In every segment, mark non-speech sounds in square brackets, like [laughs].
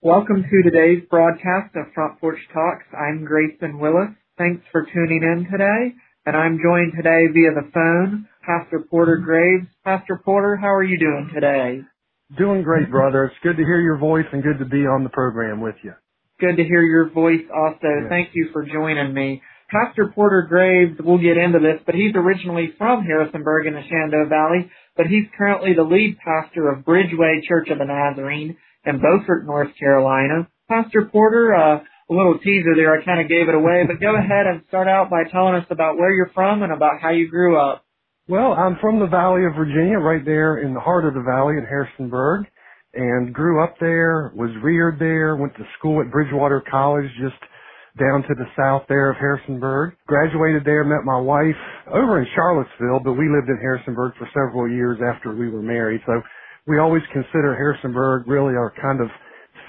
Welcome to today's broadcast of Front Porch Talks. I'm Grayson Willis. Thanks for tuning in today. And I'm joined today via the phone, Pastor Porter Graves. Pastor Porter, how are you doing today? Doing great, brother. It's good to hear your voice and good to be on the program with you. Good to hear your voice also. Yes. Thank you for joining me. Pastor Porter Graves, we'll get into this, but he's originally from Harrisonburg in the Shenandoah Valley, but he's currently the lead pastor of Bridgeway Church of the Nazarene in Beaufort, North Carolina. Pastor Porter, uh, a little teaser there, I kind of gave it away, but go ahead and start out by telling us about where you're from and about how you grew up. Well, I'm from the Valley of Virginia, right there in the heart of the valley in Harrisonburg, and grew up there, was reared there, went to school at Bridgewater College just down to the south there of Harrisonburg. Graduated there, met my wife over in Charlottesville, but we lived in Harrisonburg for several years after we were married. So we always consider Harrisonburg really our kind of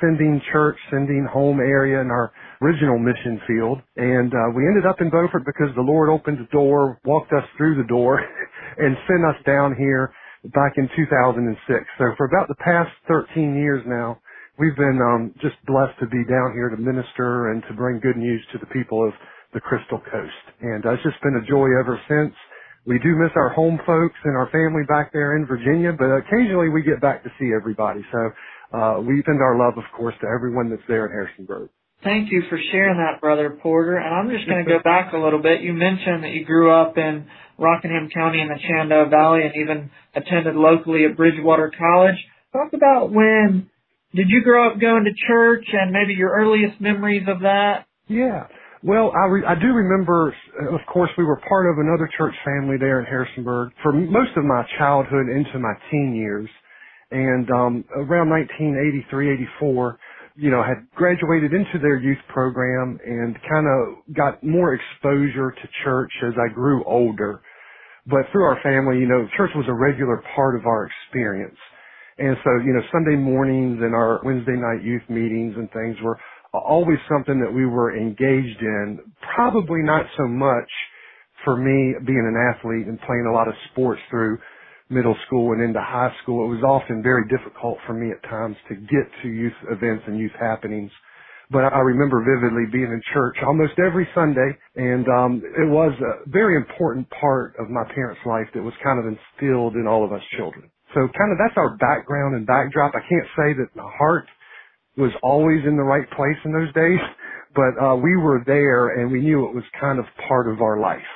sending church, sending home area in our original mission field. And uh, we ended up in Beaufort because the Lord opened the door, walked us through the door, [laughs] and sent us down here back in 2006. So for about the past 13 years now, we've been um, just blessed to be down here to minister and to bring good news to the people of the Crystal Coast. And uh, it's just been a joy ever since. We do miss our home folks and our family back there in Virginia, but occasionally we get back to see everybody. So uh, we send our love, of course, to everyone that's there in Harrisonburg. Thank you for sharing that, Brother Porter. And I'm just going to go back a little bit. You mentioned that you grew up in Rockingham County in the Shenandoah Valley and even attended locally at Bridgewater College. Talk about when did you grow up going to church and maybe your earliest memories of that? Yeah. Well, I, re- I do remember, uh, of course, we were part of another church family there in Harrisonburg for most of my childhood into my teen years. And um, around 1983, 84, you know, had graduated into their youth program and kind of got more exposure to church as I grew older. But through our family, you know, church was a regular part of our experience. And so, you know, Sunday mornings and our Wednesday night youth meetings and things were always something that we were engaged in. Probably not so much for me being an athlete and playing a lot of sports through middle school and into high school. It was often very difficult for me at times to get to youth events and youth happenings. But I remember vividly being in church almost every Sunday, and um, it was a very important part of my parents' life that was kind of instilled in all of us children. So kind of that's our background and backdrop. I can't say that my heart was always in the right place in those days, but uh, we were there and we knew it was kind of part of our life.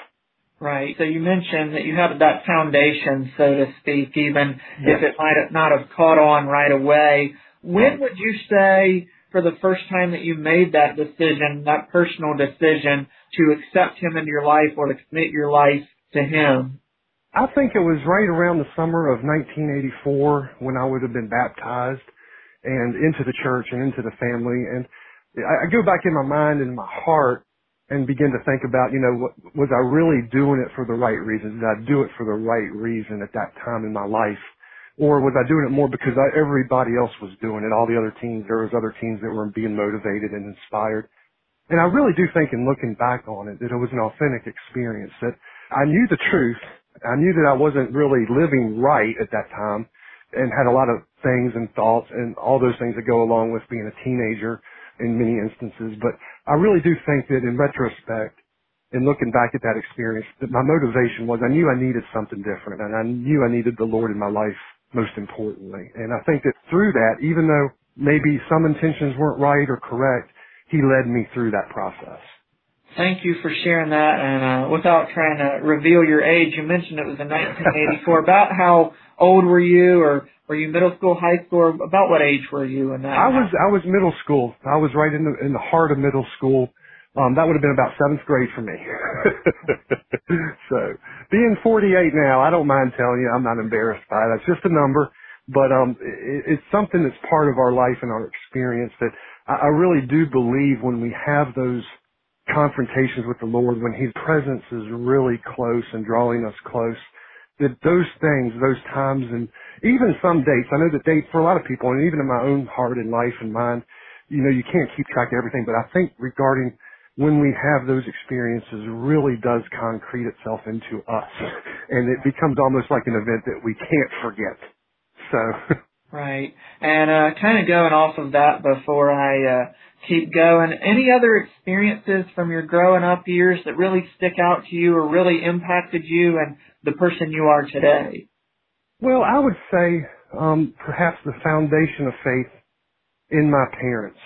Right. So you mentioned that you had that foundation, so to speak, even yes. if it might not have caught on right away. When would you say, for the first time that you made that decision, that personal decision to accept him into your life or to commit your life to him? I think it was right around the summer of 1984 when I would have been baptized and into the church and into the family. And I, I go back in my mind and my heart and begin to think about, you know, what, was I really doing it for the right reason? Did I do it for the right reason at that time in my life? Or was I doing it more because I, everybody else was doing it? All the other teams, there was other teams that were being motivated and inspired. And I really do think in looking back on it that it was an authentic experience that I knew the truth I knew that I wasn't really living right at that time and had a lot of things and thoughts and all those things that go along with being a teenager in many instances. But I really do think that in retrospect, in looking back at that experience, that my motivation was I knew I needed something different and I knew I needed the Lord in my life most importantly. And I think that through that, even though maybe some intentions weren't right or correct, He led me through that process. Thank you for sharing that. And uh, without trying to reveal your age, you mentioned it was in 1984. [laughs] about how old were you, or were you middle school, high school? About what age were you in that? I was I was middle school. I was right in the in the heart of middle school. Um, that would have been about seventh grade for me. [laughs] so being 48 now, I don't mind telling you, I'm not embarrassed by it. It's just a number, but um, it, it's something that's part of our life and our experience that I, I really do believe when we have those confrontations with the Lord, when His presence is really close and drawing us close, that those things, those times, and even some dates, I know that dates for a lot of people, and even in my own heart and life and mind, you know, you can't keep track of everything, but I think regarding when we have those experiences really does concrete itself into us. [laughs] And it becomes almost like an event that we can't forget. So [laughs] Right. And uh, kind of going off of that before I uh, keep going, any other experiences from your growing up years that really stick out to you or really impacted you and the person you are today? Well, I would say um, perhaps the foundation of faith in my parents.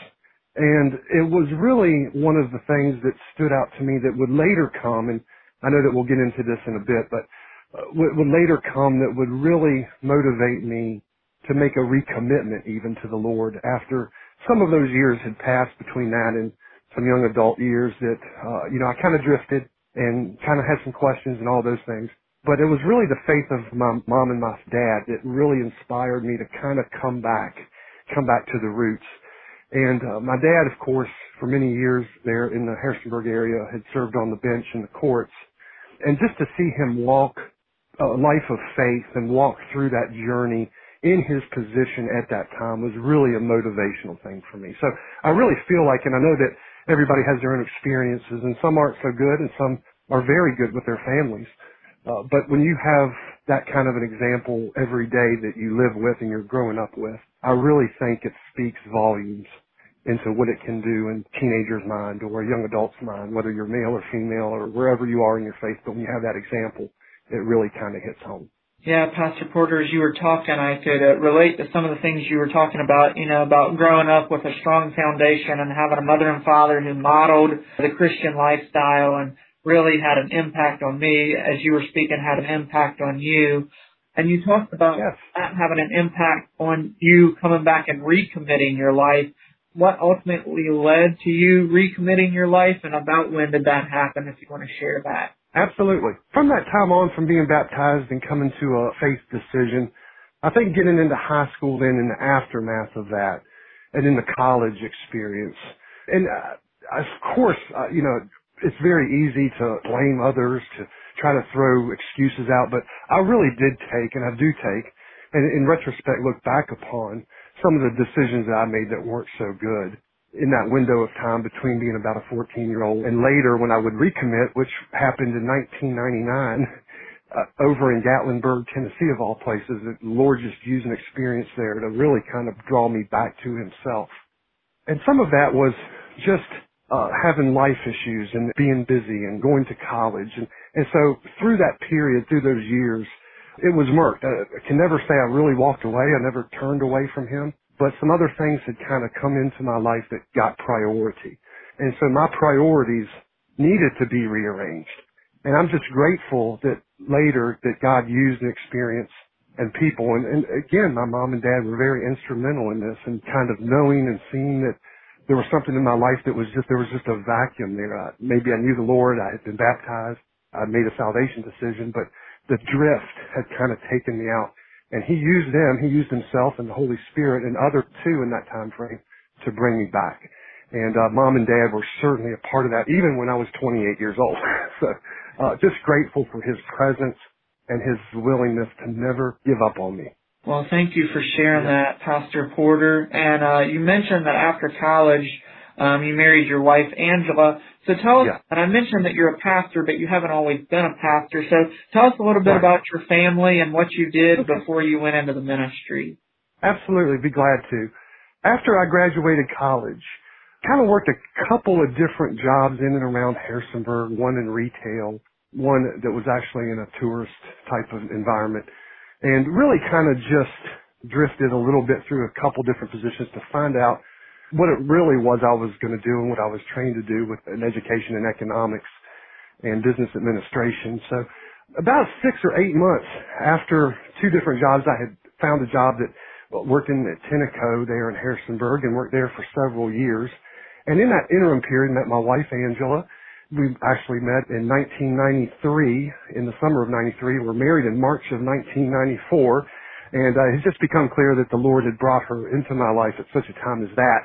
And it was really one of the things that stood out to me that would later come, and I know that we'll get into this in a bit, but uh, would, would later come that would really motivate me to make a recommitment even to the Lord after some of those years had passed between that and some young adult years that, uh, you know, I kind of drifted and kind of had some questions and all those things. But it was really the faith of my mom and my dad that really inspired me to kind of come back, come back to the roots. And uh, my dad, of course, for many years there in the Harrisonburg area, had served on the bench in the courts. And just to see him walk a life of faith and walk through that journey in his position at that time was really a motivational thing for me. So I really feel like, and I know that everybody has their own experiences, and some aren't so good, and some are very good with their families. Uh, but when you have that kind of an example every day that you live with and you're growing up with, I really think it speaks volumes into what it can do in teenager's mind or a young adult's mind, whether you're male or female or wherever you are in your faith. But when you have that example, it really kind of hits home. Yeah, Pastor Porter, as you were talking, I could uh, relate to some of the things you were talking about, you know, about growing up with a strong foundation and having a mother and father who modeled the Christian lifestyle and really had an impact on me, as you were speaking, had an impact on you. And you talked about yes. that having an impact on you coming back and recommitting your life. What ultimately led to you recommitting your life and about when did that happen if you want to share that? Absolutely. From that time on, from being baptized and coming to a faith decision, I think getting into high school then in the aftermath of that and in the college experience. And uh, of course, uh, you know, it's very easy to blame others, to try to throw excuses out, but I really did take, and I do take, and in retrospect look back upon some of the decisions that I made that weren't so good in that window of time between being about a 14 year old and later when I would recommit, which happened in 1999, uh, over in Gatlinburg, Tennessee of all places, the Lord just used an experience there to really kind of draw me back to himself. And some of that was just uh, having life issues and being busy and going to college. And, and so through that period, through those years, it was murked. I, I can never say I really walked away. I never turned away from him. But some other things had kind of come into my life that got priority. And so my priorities needed to be rearranged. And I'm just grateful that later that God used an experience and people. And, and again, my mom and dad were very instrumental in this and kind of knowing and seeing that there was something in my life that was just, there was just a vacuum there. Uh, maybe I knew the Lord. I had been baptized. I made a salvation decision, but the drift had kind of taken me out. And he used them, he used himself and the Holy Spirit and other two in that time frame to bring me back. And uh, mom and dad were certainly a part of that, even when I was 28 years old. [laughs] so uh, just grateful for his presence and his willingness to never give up on me. Well, thank you for sharing that, Pastor Porter. And uh, you mentioned that after college, um, you married your wife, Angela. So tell us, yeah. and I mentioned that you're a pastor, but you haven't always been a pastor. So tell us a little bit right. about your family and what you did okay. before you went into the ministry. Absolutely, be glad to. After I graduated college, kind of worked a couple of different jobs in and around Harrisonburg, one in retail, one that was actually in a tourist type of environment and really kind of just drifted a little bit through a couple different positions to find out what it really was I was going to do and what I was trained to do with an education in economics and business administration. So about six or eight months after two different jobs, I had found a job that uh, worked in at Tenneco there in Harrisonburg and worked there for several years. And in that interim period, met my wife Angela, we actually met in 1993, in the summer of 93. We're married in March of 1994. And uh, it's just become clear that the Lord had brought her into my life at such a time as that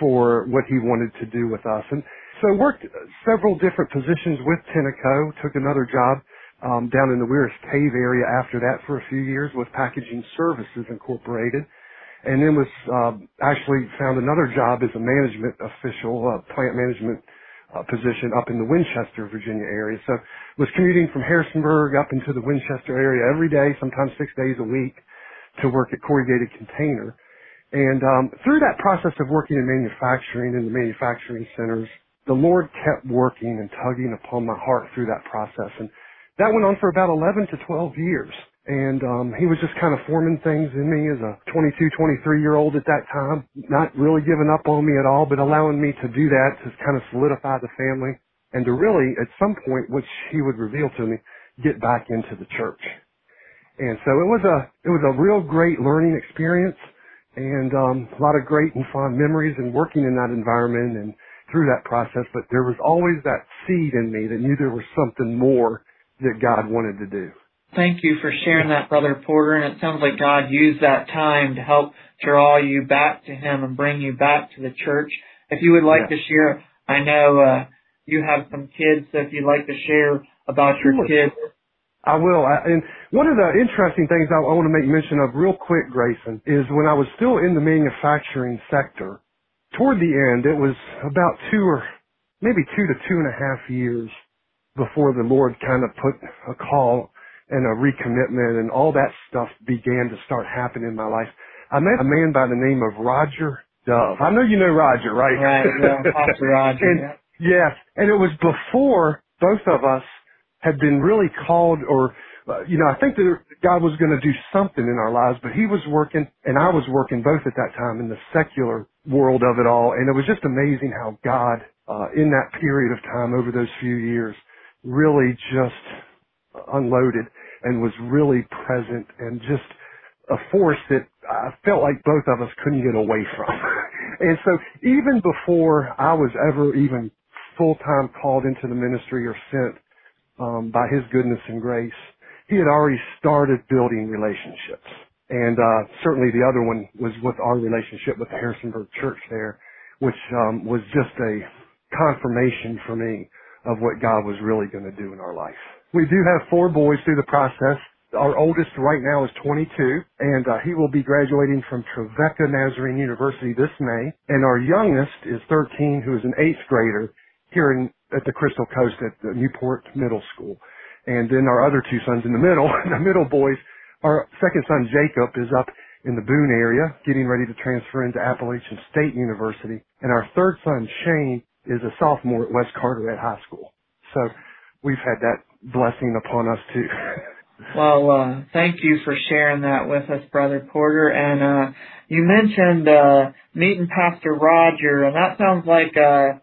for what he wanted to do with us. And so worked several different positions with Tenneco, took another job um, down in the Weyers Cave area after that for a few years with Packaging Services Incorporated. And then was uh, actually found another job as a management official, uh, plant management uh, position up in the Winchester, Virginia area. So was commuting from Harrisonburg up into the Winchester area every day, sometimes six days a week to work at Corrugated Container. And um, through that process of working in manufacturing in the manufacturing centers, the Lord kept working and tugging upon my heart through that process. And that went on for about 11 to 12 years. And um, he was just kind of forming things in me as a 22, 23 year old at that time, not really giving up on me at all, but allowing me to do that to kind of solidify the family and to really, at some point, which he would reveal to me, get back into the church. And so it was a it was a real great learning experience and um, a lot of great and fond memories and working in that environment and through that process. But there was always that seed in me that knew there was something more that God wanted to do. Thank you for sharing that, Brother Porter. And it sounds like God used that time to help draw you back to Him and bring you back to the church. If you would like to share, I know uh, you have some kids, so if you'd like to share about sure. your kids I will. I, and one of the interesting things I, I want to make mention of real quick, Grayson, is when I was still in the manufacturing sector, toward the end, it was about two or maybe two to two and a half years before the Lord kind of put a call and a recommitment and all that stuff began to start happening in my life. I met a man by the name of Roger Dove. I know you know Roger, right? Right, [laughs] Pastor Roger. and, yeah. Yes, and it was before both of us had been really called or uh, you know, I think that God was going to do something in our lives, but he was working and I was working both at that time in the secular world of it all. And it was just amazing how God, uh, in that period of time over those few years really just unloaded and was really present and just a force that I felt like both of us couldn't get away from. [laughs] and so even before I was ever even full time called into the ministry or sent, um, by His goodness and grace, He had already started building relationships. And uh, certainly the other one was with our relationship with the Harrisonburg Church there, which um, was just a confirmation for me of what God was really going to do in our life. We do have four boys through the process. Our oldest right now is 22, and uh, he will be graduating from Trevecca Nazarene University this May. And our youngest is 13, who is an eighth grader here in at the Crystal Coast at the Newport Middle School. And then our other two sons in the middle, [laughs] the middle boys, our second son Jacob is up in the Boone area, getting ready to transfer into Appalachian State University. And our third son, Shane, is a sophomore at West Carteret High School. So we've had that blessing upon us too. [laughs] well, uh, thank you for sharing that with us, Brother Porter. And uh, you mentioned uh, meeting Pastor Roger, and that sounds like uh,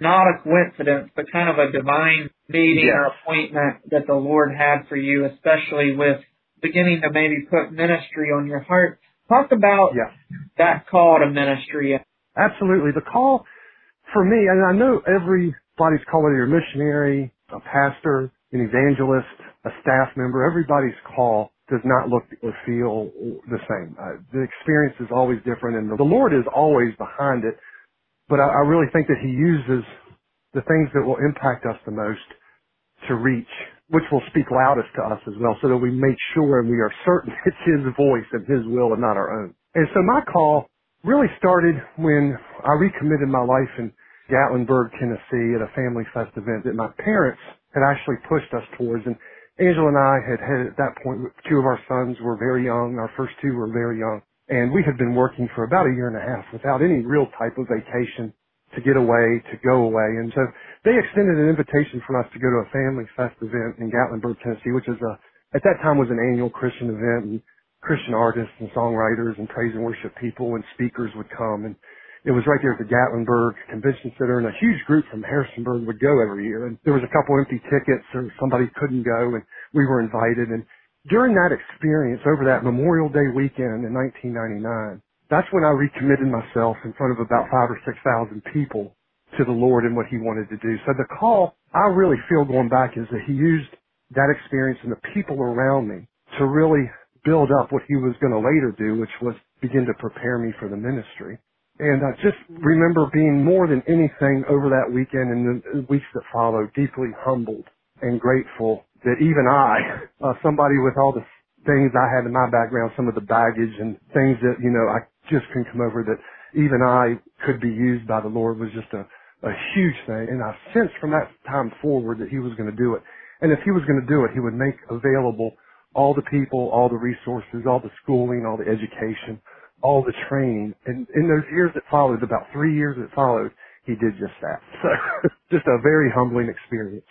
not a coincidence, but kind of a divine meeting yes. or appointment that the Lord had for you, especially with beginning to maybe put ministry on your heart. Talk about yes. that call to ministry. Absolutely. The call for me, and I know everybody's call, whether you're a missionary, a pastor, an evangelist, a staff member, everybody's call does not look or feel the same. Uh, the experience is always different and the Lord is always behind it but I, I really think that he uses the things that will impact us the most to reach, which will speak loudest to us as well, so that we make sure and we are certain [laughs] it's his voice and his will and not our own. And so my call really started when I recommitted my life in Gatlinburg, Tennessee at a family fest event that my parents had actually pushed us towards. And Angela and I had had at that point, two of our sons were very young. Our first two were very young. And we had been working for about a year and a half without any real type of vacation to get away, to go away. And so they extended an invitation for us to go to a family fest event in Gatlinburg, Tennessee, which is a, at that time was an annual Christian event and Christian artists and songwriters and praise and worship people and speakers would come. And it was right there at the Gatlinburg Convention Center and a huge group from Harrisonburg would go every year. And there was a couple empty tickets or somebody couldn't go and we were invited. And during that experience, over that Memorial Day weekend in 1999, that's when I recommitted myself in front of about five or six thousand people to the Lord and what He wanted to do. So the call I really feel going back is that He used that experience and the people around me to really build up what He was going to later do, which was begin to prepare me for the ministry. And I just remember being more than anything over that weekend and the weeks that followed deeply humbled and grateful that even I, [laughs] uh, somebody with all the things I had in my background, some of the baggage and things that, you know, I just couldn't come over that even I could be used by the Lord was just a, a huge thing. And I sensed from that time forward that he was going to do it. And if he was going to do it, he would make available all the people, all the resources, all the schooling, all the education, all the training. And in those years that followed, about three years that followed, he did just that. [laughs] So just a very humbling experience.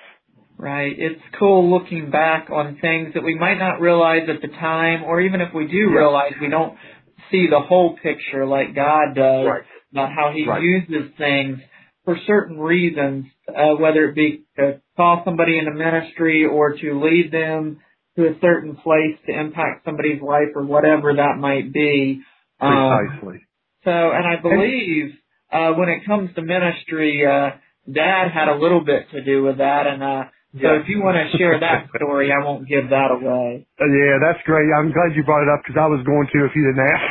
Right. It's cool looking back on things that we might not realize at the time, or even if we do realize, we don't see the whole picture like God does right. about how He right. uses things for certain reasons, uh, whether it be to call somebody into ministry or to lead them to a certain place to impact somebody's life or whatever that might be. Um, Precisely. So, and I believe uh, when it comes to ministry, uh, Dad had a little bit to do with that, and uh, so if you want to share that [laughs] story, I won't give that away. Uh, yeah, that's great. I'm glad you brought it up because I was going to if you didn't ask.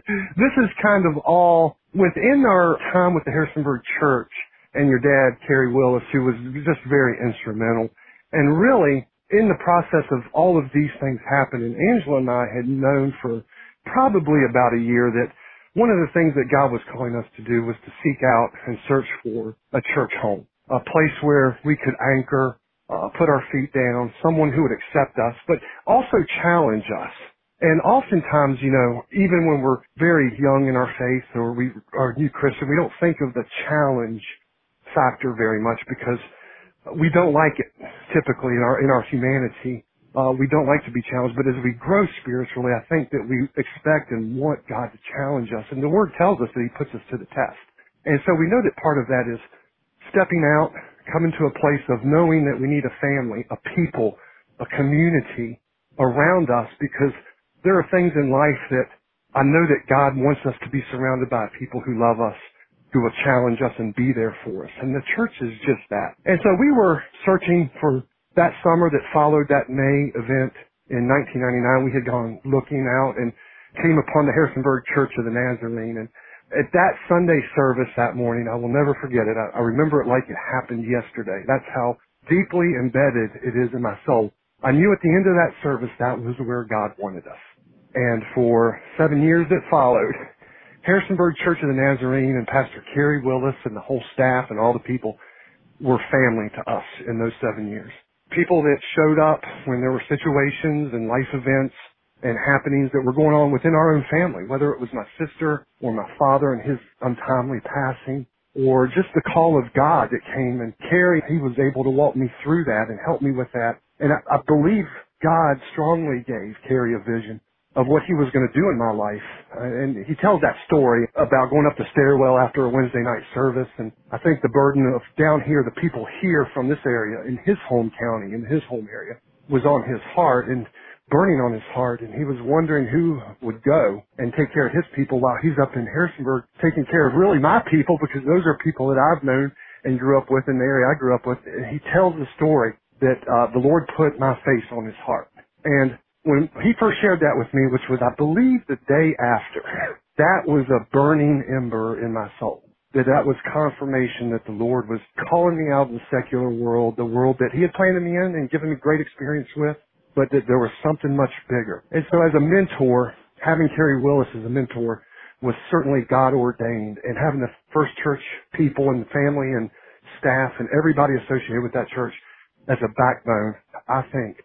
[laughs] this is kind of all within our time with the Harrisonburg Church and your dad, Kerry Willis, who was just very instrumental. And really, in the process of all of these things happening, Angela and I had known for probably about a year that one of the things that God was calling us to do was to seek out and search for a church home, a place where we could anchor, uh, put our feet down, someone who would accept us, but also challenge us. And oftentimes, you know, even when we're very young in our faith or we are new Christian, we don't think of the challenge factor very much because we don't like it typically in our in our humanity. Uh, we don't like to be challenged, but as we grow spiritually, I think that we expect and want God to challenge us. And the Word tells us that He puts us to the test. And so we know that part of that is stepping out, coming to a place of knowing that we need a family, a people, a community around us because there are things in life that I know that God wants us to be surrounded by people who love us, who will challenge us and be there for us. And the church is just that. And so we were searching for that summer that followed that May event in 1999. We had gone looking out and came upon the Harrisonburg Church of the Nazarene. And at that Sunday service that morning, I will never forget it. I, I remember it like it happened yesterday. That's how deeply embedded it is in my soul. I knew at the end of that service that was where God wanted us. And for seven years that followed, Harrisonburg Church of the Nazarene and Pastor Kerry Willis and the whole staff and all the people were family to us in those seven years. People that showed up when there were situations and life events and happenings that were going on within our own family, whether it was my sister or my father and his untimely passing, or just the call of God that came and Kerry, he was able to walk me through that and help me with that. And I, I believe God strongly gave Kerry a vision of what he was going to do in my life. Uh, and he tells that story about going up the stairwell after a Wednesday night service. And I think the burden of down here, the people here from this area in his home county, in his home area, was on his heart and burning on his heart. And he was wondering who would go and take care of his people while he's up in Harrisonburg taking care of really my people because those are people that I've known and grew up with in the area I grew up with. And he tells the story that uh, the Lord put my face on his heart. And when he first shared that with me, which was, I believe, the day after, [laughs] that was a burning ember in my soul. That that was confirmation that the Lord was calling me out of the secular world, the world that He had planted me in and given me great experience with, but that there was something much bigger. And so as a mentor, having Kerry Willis as a mentor was certainly God ordained and having the First Church people and family and staff and everybody associated with that church as a backbone, I think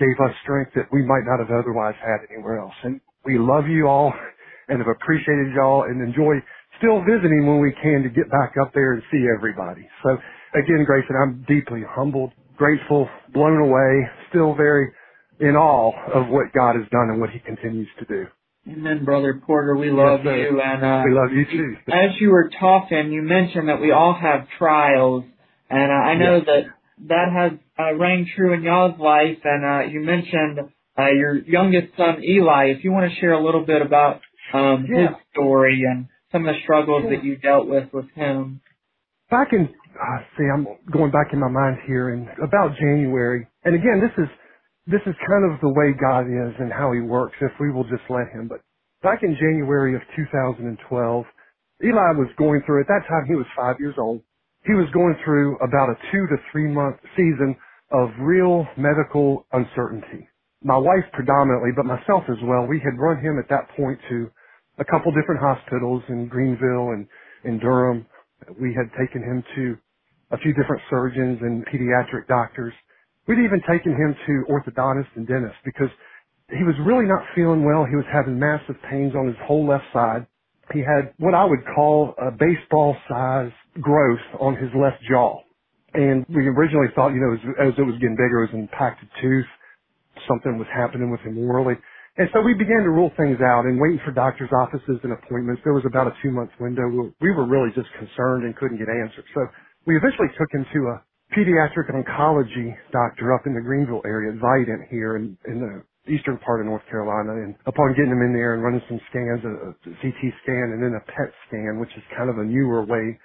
gave us strength that we might not have otherwise had anywhere else. And we love you all and have appreciated y'all and enjoy still visiting when we can to get back up there and see everybody. So again, Grayson, I'm deeply humbled, grateful, blown away, still very in awe of what God has done and what he continues to do. Amen, Brother Porter. We love yes, you, and uh, we love you too. As you were talking, you mentioned that we all have trials, and uh, I know yes. that that has uh, rang true in y'all's life. And uh, you mentioned uh, your youngest son Eli. If you want to share a little bit about um, yeah. his story and some of the struggles yeah. that you dealt with with him. Back in, uh, see, I'm going back in my mind here, in about January. And again, this is this is kind of the way God is and how He works. If we will just let Him. But back in January of 2012, Eli was going through. At that time, he was five years old he was going through about a two to three month season of real medical uncertainty. My wife predominantly, but myself as well, we had run him at that point to a couple different hospitals in Greenville and in Durham. We had taken him to a few different surgeons and pediatric doctors. We'd even taken him to orthodontists and dentists because he was really not feeling well. He was having massive pains on his whole left side. He had what I would call a baseball size growth on his left jaw. And we originally thought, you know, as, as it was getting bigger, it was an impacted tooth. Something was happening with him orally. And so we began to rule things out and waiting for doctor's offices and appointments. There was about a two month window. We were really just concerned and couldn't get answers. So we eventually took him to a pediatric oncology doctor up in the Greenville area, Vidant here in, in the eastern part of North Carolina. And upon getting him in there and running some scans, a, a CT scan and then a PET scan, which is kind of a newer way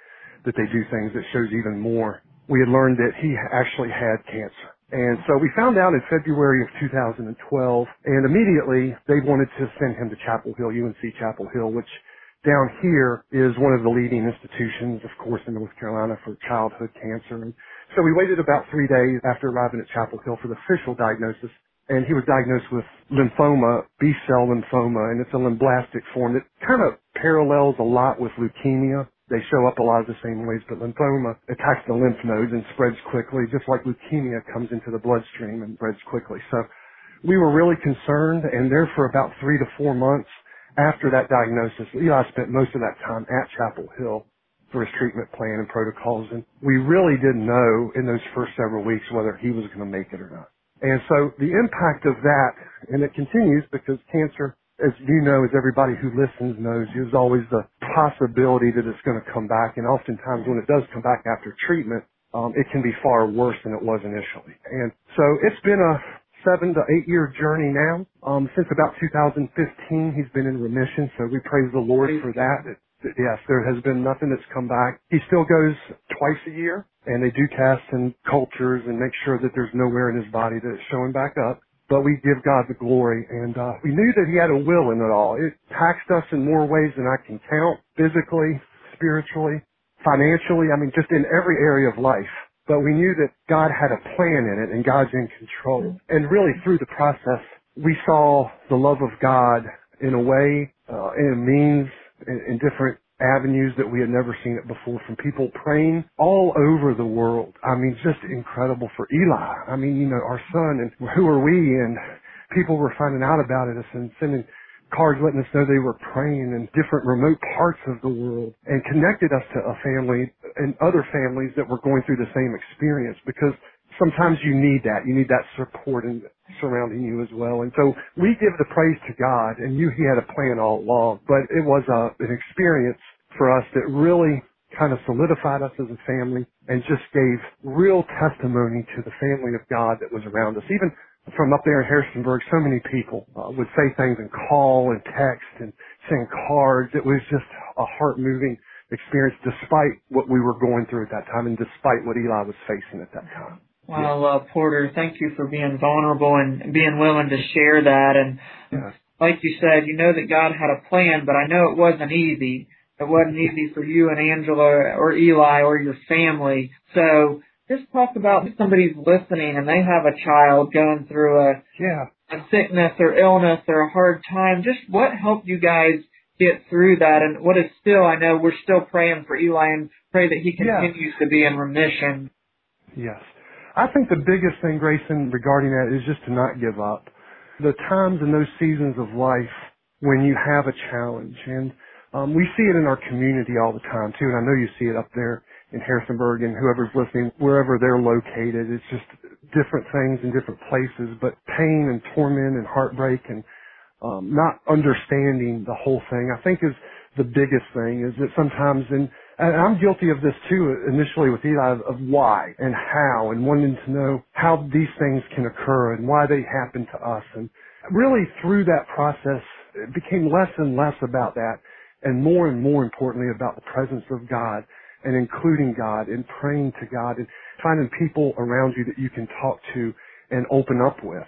that they do things that shows even more, we had learned that he actually had cancer. And so we found out in February of 2012, and immediately they wanted to send him to Chapel Hill, UNC Chapel Hill, which down here is one of the leading institutions, of course, in North Carolina for childhood cancer. And so we waited about three days after arriving at Chapel Hill for the official diagnosis and he was diagnosed with lymphoma, B-cell lymphoma, and it's a lymphoblastic form that kind of parallels a lot with leukemia. They show up a lot of the same ways, but lymphoma attacks the lymph nodes and spreads quickly, just like leukemia comes into the bloodstream and spreads quickly. So we were really concerned, and there for about three to four months after that diagnosis, Eli spent most of that time at Chapel Hill for his treatment plan and protocols, and we really didn't know in those first several weeks whether he was going to make it or not. And so the impact of that, and it continues because cancer, as you know, as everybody who listens knows, there's always the possibility that it's going to come back. And oftentimes when it does come back after treatment, um, it can be far worse than it was initially. And so it's been a seven to eight year journey now. Um, since about 2015, he's been in remission. So we praise the Lord for that. It, yes, there has been nothing that's come back. He still goes twice a year and they do tests and cultures and make sure that there's nowhere in his body that it's showing back up. But we give God the glory, and uh, we knew that He had a will in it all. It taxed us in more ways than I can count, physically, spiritually, financially. I mean, just in every area of life. But we knew that God had a plan in it, and God's in control. And really, through the process, we saw the love of God in a way, uh, in a means, in, in different avenues that we had never seen it before from people praying all over the world. I mean, just incredible for Eli. I mean, you know, our son and who are we? And people were finding out about us and sending cards letting us know they were praying in different remote parts of the world and connected us to a family and other families that were going through the same experience because sometimes you need that. You need that support and surrounding you as well. And so we give the praise to God and knew he had a plan all along, but it was a, an experience for us that really kind of solidified us as a family and just gave real testimony to the family of God that was around us. Even from up there in Harrisonburg, so many people uh, would say things and call and text and send cards. It was just a heart moving experience despite what we were going through at that time and despite what Eli was facing at that time. Well, uh, Porter, thank you for being vulnerable and being willing to share that. And yes. like you said, you know that God had a plan, but I know it wasn't easy. It wasn't easy for you and Angela or Eli or your family. So just talk about if somebody's listening and they have a child going through a yeah a sickness or illness or a hard time. Just what helped you guys get through that, and what is still I know we're still praying for Eli and pray that he continues yeah. to be in remission. Yes. I think the biggest thing, Grayson, regarding that is just to not give up. The times in those seasons of life when you have a challenge, and um, we see it in our community all the time too, and I know you see it up there in Harrisonburg and whoever's listening, wherever they're located. It's just different things in different places, but pain and torment and heartbreak and um, not understanding the whole thing, I think is the biggest thing is that sometimes in and I'm guilty of this too initially with Eli of, why and how and wanting to know how these things can occur and why they happen to us and really through that process it became less and less about that and more and more importantly about the presence of God and including God and praying to God and finding people around you that you can talk to and open up with.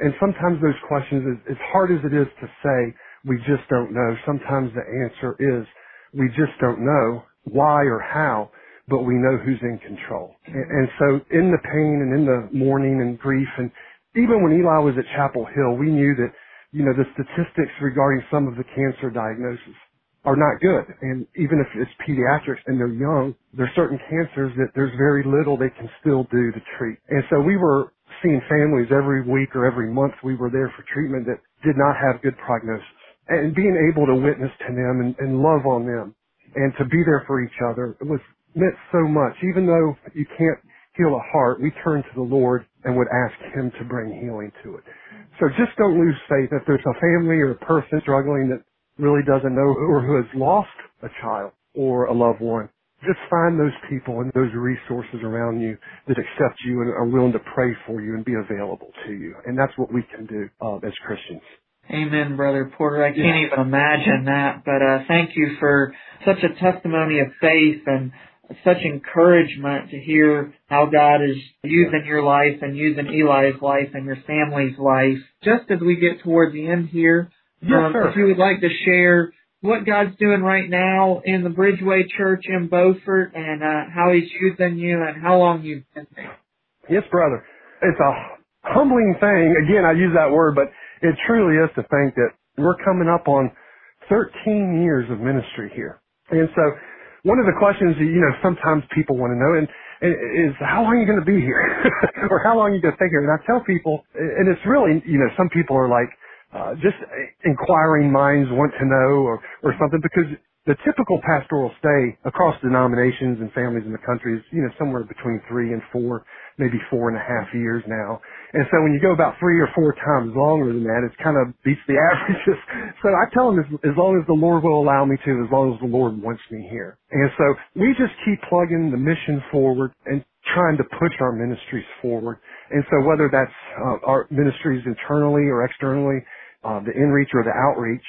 And sometimes those questions, as hard as it is to say, we just don't know. Sometimes the answer is we just don't know why or how, but we know who's in control. And, and so in the pain and in the mourning and grief and even when Eli was at Chapel Hill, we knew that, you know, the statistics regarding some of the cancer diagnosis are not good. And even if it's pediatrics and they're young, there's certain cancers that there's very little they can still do to treat. And so we were seeing families every week or every month we were there for treatment that did not have good prognosis. And being able to witness to them and, and love on them and to be there for each other it was meant so much. Even though you can't heal a heart, we turn to the Lord and would ask Him to bring healing to it. So just don't lose faith. If there's a family or a person struggling that really doesn't know or who has lost a child or a loved one, just find those people and those resources around you that accept you and are willing to pray for you and be available to you. And that's what we can do uh, as Christians. Amen, Brother Porter. I can't even imagine that, but uh, thank you for such a testimony of faith and such encouragement to hear how God is using your life and using Eli's life and your family's life. Just as we get toward the end here, yes, um, if you would like to share what God's doing right now in the Bridgeway Church in Beaufort and uh, how He's using you and how long you've been there. Yes, brother. It's a humbling thing. Again, I use that word, but it truly is to think that we're coming up on 13 years of ministry here. And so one of the questions that, you know, sometimes people want to know and, and is how long are you going to be here? [laughs] or how long are you going to stay here? And I tell people, and it's really, you know, some people are like, uh, just inquiring minds want to know or, or something because the typical pastoral stay across denominations and families in the country is, you know, somewhere between three and four, maybe four and a half years now. And so when you go about three or four times longer than that, it kind of beats the [laughs] averages. so I tell them as, as long as the Lord will allow me to, as long as the Lord wants me here. And so we just keep plugging the mission forward and trying to push our ministries forward. And so whether that's uh, our ministries internally or externally, uh, the inreach or the outreach,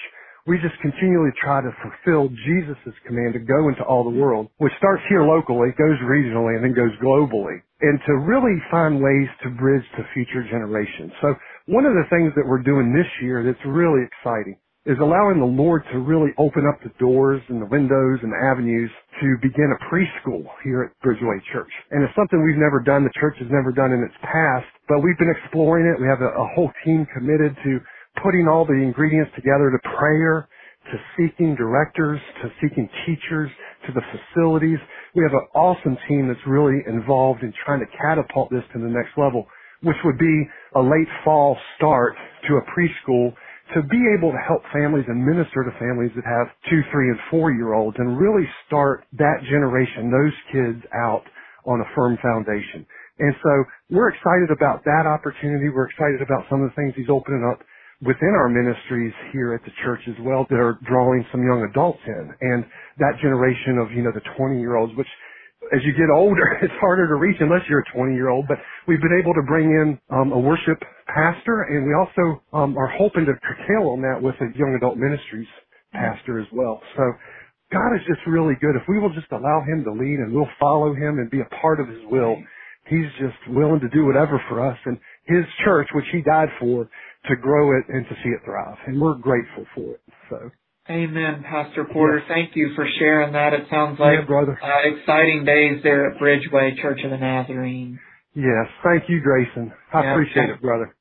we just continually try to fulfill Jesus' command to go into all the world, which starts here locally, goes regionally, and then goes globally, and to really find ways to bridge to future generations. So one of the things that we're doing this year that's really exciting is allowing the Lord to really open up the doors and the windows and the avenues to begin a preschool here at Bridgeway Church. And it's something we've never done, the church has never done in its past, but we've been exploring it. We have a, a whole team committed to putting all the ingredients together to prayer, to seeking directors, to seeking teachers, to the facilities. We have an awesome team that's really involved in trying to catapult this to the next level, which would be a late fall start to a preschool to be able to help families and minister to families that have two, three, and four year olds and really start that generation, those kids out on a firm foundation. And so we're excited about that opportunity. We're excited about some of the things he's opening up within our ministries here at the church as well that are drawing some young adults in and that generation of, you know, the 20 year olds, which as you get older, [laughs] it's harder to reach unless you're a 20 year old, but we've been able to bring in um, a worship pastor and we also um, are hoping to curtail on that with a young adult ministries pastor as well. So God is just really good. If we will just allow him to lead and we'll follow him and be a part of his will, he's just willing to do whatever for us and his church, which he died for, to grow it and to see it thrive. And we're grateful for it. So. Amen, Pastor Porter. Thank you for sharing that. It sounds like yeah, brother. Uh, exciting days there at Bridgeway Church of the Nazarene. Yes, thank you, Grayson. I yeah, appreciate it, brother.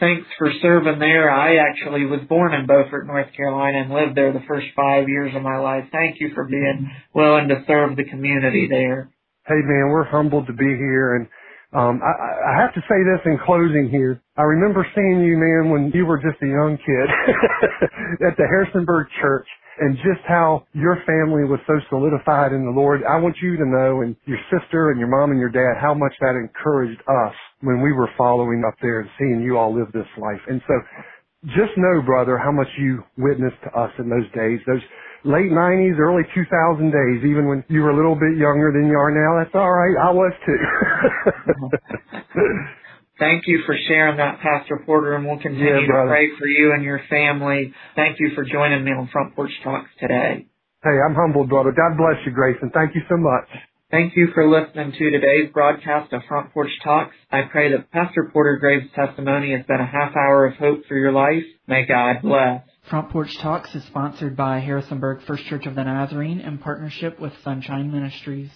Thanks for serving there. I actually was born in Beaufort, North Carolina, and lived there the first five years of my life. Thank you for being willing to serve the community there. Hey, man, we're humbled to be here, and um, I, I have to say this in closing here. I remember seeing you, man, when you were just a young kid [laughs] at the Harrisonburg Church and just how your family was so solidified in the Lord. I want you to know, and your sister and your mom and your dad, how much that encouraged us when we were following up there and seeing you all live this life. And so just know, brother, how much you witnessed to us in those days, those late 90s, early 2000 days, even when you were a little bit younger than you are now. That's all right. I was too. [laughs] Thank you for sharing that, Pastor Porter, and we'll continue yeah, to pray for you and your family. Thank you for joining me on Front Porch Talks today. Hey, I'm humbled, brother. God bless you, Grayson. Thank you so much. Thank you for listening to today's broadcast of Front Porch Talks. I pray that Pastor Porter Graves' testimony has been a half hour of hope for your life. May God bless. Front Porch Talks is sponsored by Harrisonburg First Church of the Nazarene in partnership with Sunshine Ministries.